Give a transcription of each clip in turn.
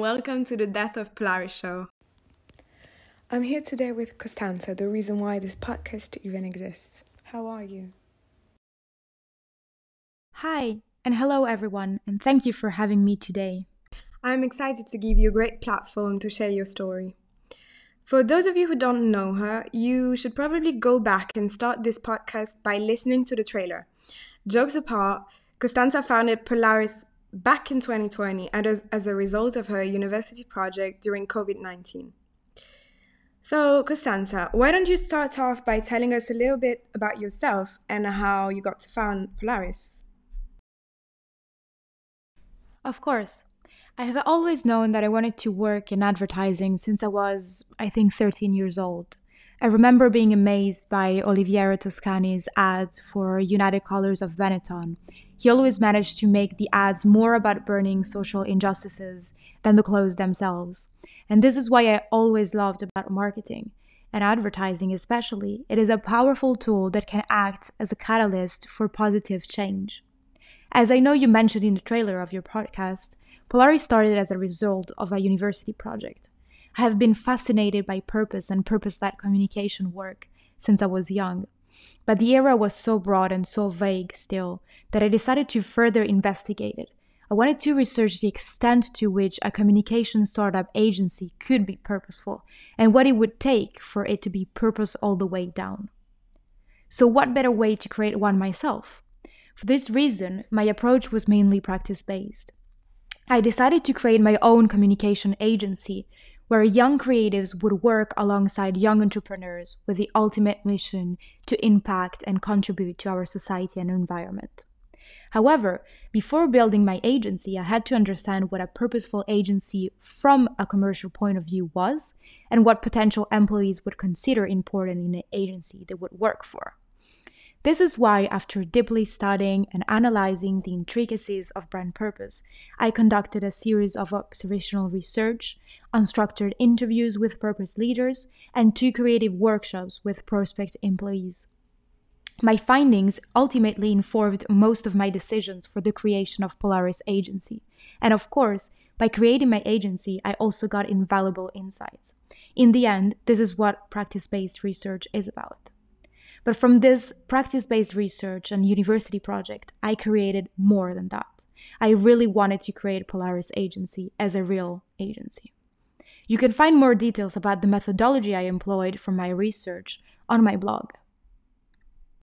welcome to the Death of Polaris show. I'm here today with Costanza, the reason why this podcast even exists. How are you? Hi, and hello everyone, and thank you for having me today. I'm excited to give you a great platform to share your story. For those of you who don't know her, you should probably go back and start this podcast by listening to the trailer. Jokes apart, Costanza founded Polaris back in 2020 and as, as a result of her university project during COVID 19. So, Costanza, why don't you start off by telling us a little bit about yourself and how you got to found Polaris? Of course. I have always known that I wanted to work in advertising since I was, I think, 13 years old. I remember being amazed by Oliviero Toscani's ads for United Colors of Benetton. He always managed to make the ads more about burning social injustices than the clothes themselves. And this is why I always loved about marketing and advertising especially. It is a powerful tool that can act as a catalyst for positive change. As I know you mentioned in the trailer of your podcast, Polaris started as a result of a university project. I have been fascinated by purpose and purpose led communication work since I was young. But the area was so broad and so vague still that I decided to further investigate it. I wanted to research the extent to which a communication startup agency could be purposeful and what it would take for it to be purpose all the way down. So, what better way to create one myself? For this reason, my approach was mainly practice based. I decided to create my own communication agency where young creatives would work alongside young entrepreneurs with the ultimate mission to impact and contribute to our society and environment. However, before building my agency, I had to understand what a purposeful agency from a commercial point of view was and what potential employees would consider important in an agency they would work for. This is why, after deeply studying and analyzing the intricacies of brand purpose, I conducted a series of observational research, unstructured interviews with purpose leaders, and two creative workshops with prospect employees. My findings ultimately informed most of my decisions for the creation of Polaris Agency. And of course, by creating my agency, I also got invaluable insights. In the end, this is what practice based research is about. But from this practice based research and university project, I created more than that. I really wanted to create Polaris Agency as a real agency. You can find more details about the methodology I employed for my research on my blog.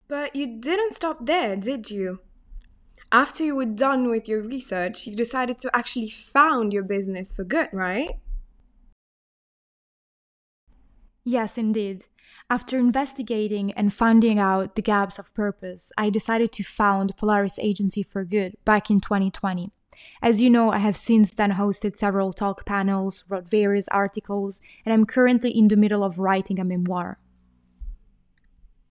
But you didn't stop there, did you? After you were done with your research, you decided to actually found your business for good, right? Yes, indeed. After investigating and finding out the gaps of purpose, I decided to found Polaris Agency for Good back in 2020. As you know, I have since then hosted several talk panels, wrote various articles, and I'm currently in the middle of writing a memoir.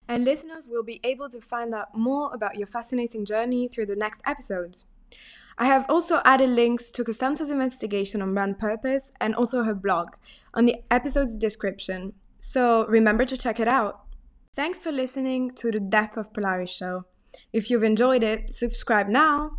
And listeners will be able to find out more about your fascinating journey through the next episodes. I have also added links to Costanza's investigation on brand purpose and also her blog on the episode's description, so remember to check it out. Thanks for listening to the Death of Polaris show. If you've enjoyed it, subscribe now.